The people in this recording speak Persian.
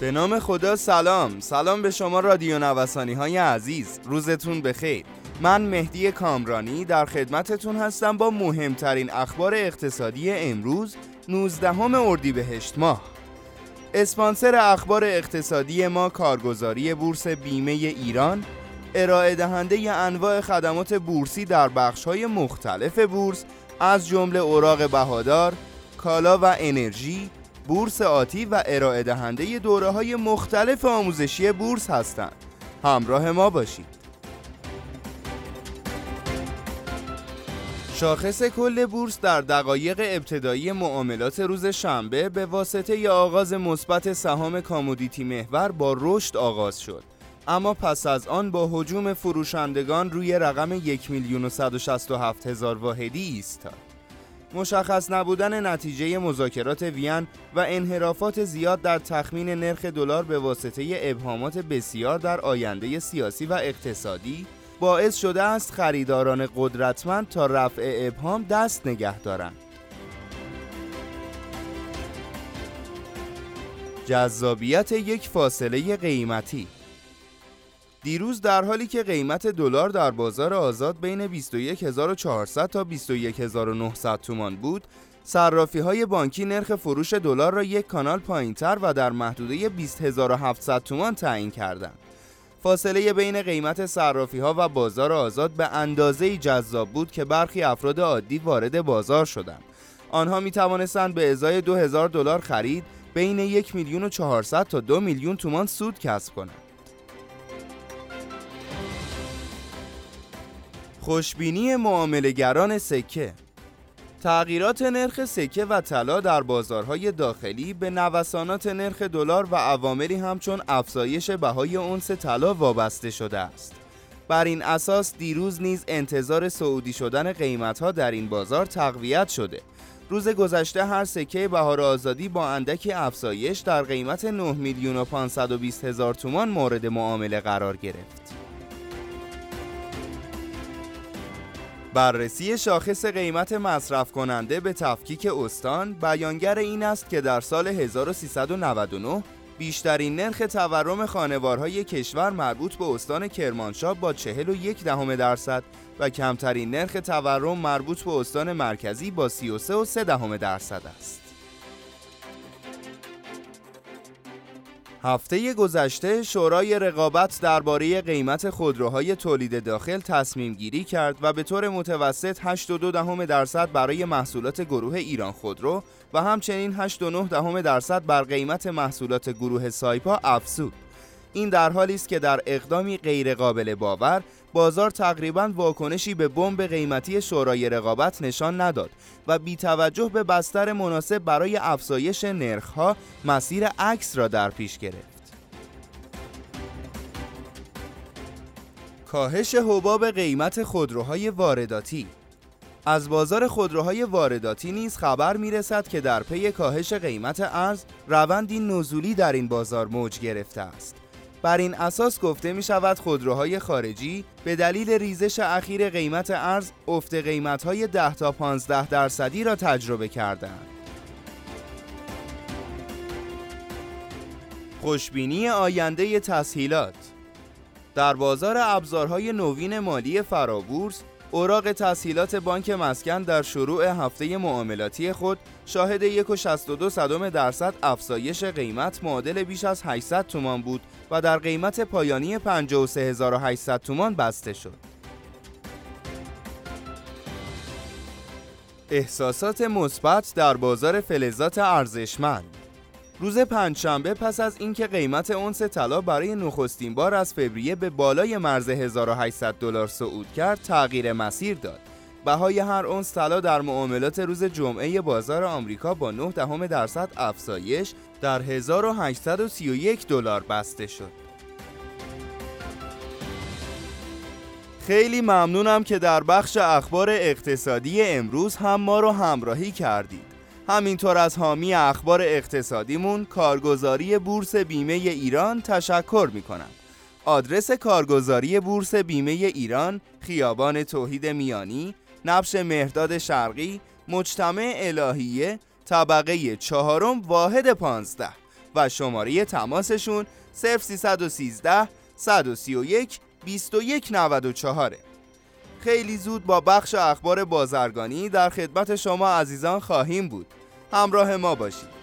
به نام خدا سلام. سلام به شما رادیو نوسانی های عزیز. روزتون بخیر. من مهدی کامرانی در خدمتتون هستم با مهمترین اخبار اقتصادی امروز 19 اردیبهشت ماه. اسپانسر اخبار اقتصادی ما کارگزاری بورس بیمه ایران ارائه دهنده انواع خدمات بورسی در های مختلف بورس از جمله اوراق بهادار، کالا و انرژی، بورس آتی و ارائه دهنده دوره های مختلف آموزشی بورس هستند. همراه ما باشید. شاخص کل بورس در دقایق ابتدایی معاملات روز شنبه به واسطه ی آغاز مثبت سهام کامودیتی محور با رشد آغاز شد. اما پس از آن با حجوم فروشندگان روی رقم یک میلیون و هزار واحدی ایستاد. مشخص نبودن نتیجه مذاکرات وین و انحرافات زیاد در تخمین نرخ دلار به واسطه ابهامات بسیار در آینده سیاسی و اقتصادی باعث شده است خریداران قدرتمند تا رفع ابهام دست نگه دارند. جذابیت یک فاصله قیمتی دیروز در حالی که قیمت دلار در بازار آزاد بین 21400 تا 21900 تومان بود، صرافی های بانکی نرخ فروش دلار را یک کانال پایینتر و در محدوده 20700 تومان تعیین کردند. فاصله بین قیمت صرافی ها و بازار آزاد به اندازه جذاب بود که برخی افراد عادی وارد بازار شدند. آنها می توانستند به ازای 2000 دلار خرید بین 1 میلیون و 400 تا 2 میلیون تومان سود کسب کنند. خوشبینی معاملهگران سکه تغییرات نرخ سکه و طلا در بازارهای داخلی به نوسانات نرخ دلار و عواملی همچون افزایش بهای اونس طلا وابسته شده است. بر این اساس دیروز نیز انتظار سعودی شدن قیمتها در این بازار تقویت شده. روز گذشته هر سکه بهار آزادی با اندکی افزایش در قیمت 9 میلیون و 520 هزار تومان مورد معامله قرار گرفت. بررسی شاخص قیمت مصرف کننده به تفکیک استان بیانگر این است که در سال 1399 بیشترین نرخ تورم خانوارهای کشور مربوط به استان کرمانشاه با 41 دهم درصد و کمترین نرخ تورم مربوط به استان مرکزی با 33 و 3 دهم درصد است. هفته گذشته شورای رقابت درباره قیمت خودروهای تولید داخل تصمیم گیری کرد و به طور متوسط 8.2 دهم درصد برای محصولات گروه ایران خودرو و همچنین 8.9 دهم درصد بر قیمت محصولات گروه سایپا افزود. این در حالی است که در اقدامی غیرقابل باور بازار تقریبا واکنشی به بمب قیمتی شورای رقابت نشان نداد و بی توجه به بستر مناسب برای افزایش نرخها مسیر عکس را در پیش گرفت. کاهش حباب قیمت خودروهای وارداتی از بازار خودروهای وارداتی نیز خبر می رسد که در پی کاهش قیمت ارز روندی نزولی در این بازار موج گرفته است. بر این اساس گفته می شود خودروهای خارجی به دلیل ریزش اخیر قیمت ارز افت قیمت های 10 تا 15 درصدی را تجربه کردند. خوشبینی آینده تسهیلات در بازار ابزارهای نوین مالی فرابورس اوراق تسهیلات بانک مسکن در شروع هفته معاملاتی خود شاهد 1.62 درصد افزایش قیمت معادل بیش از 800 تومان بود و در قیمت پایانی 53800 تومان بسته شد. احساسات مثبت در بازار فلزات ارزشمند روز پنجشنبه پس از اینکه قیمت اونس طلا برای نخستین بار از فوریه به بالای مرز 1800 دلار صعود کرد، تغییر مسیر داد. بهای هر اونس طلا در معاملات روز جمعه بازار آمریکا با 9 دهم درصد افزایش در 1831 دلار بسته شد. خیلی ممنونم که در بخش اخبار اقتصادی امروز هم ما رو همراهی کردید. همینطور از حامی اخبار اقتصادیمون کارگزاری بورس بیمه ایران تشکر می‌کنم آدرس کارگزاری بورس بیمه ایران خیابان توحید میانی نبش مهرداد شرقی مجتمع الهیه طبقه چهارم واحد پانزده و شماره تماسشون 0313 131 2194 خیلی زود با بخش اخبار بازرگانی در خدمت شما عزیزان خواهیم بود. همراه ما باشید.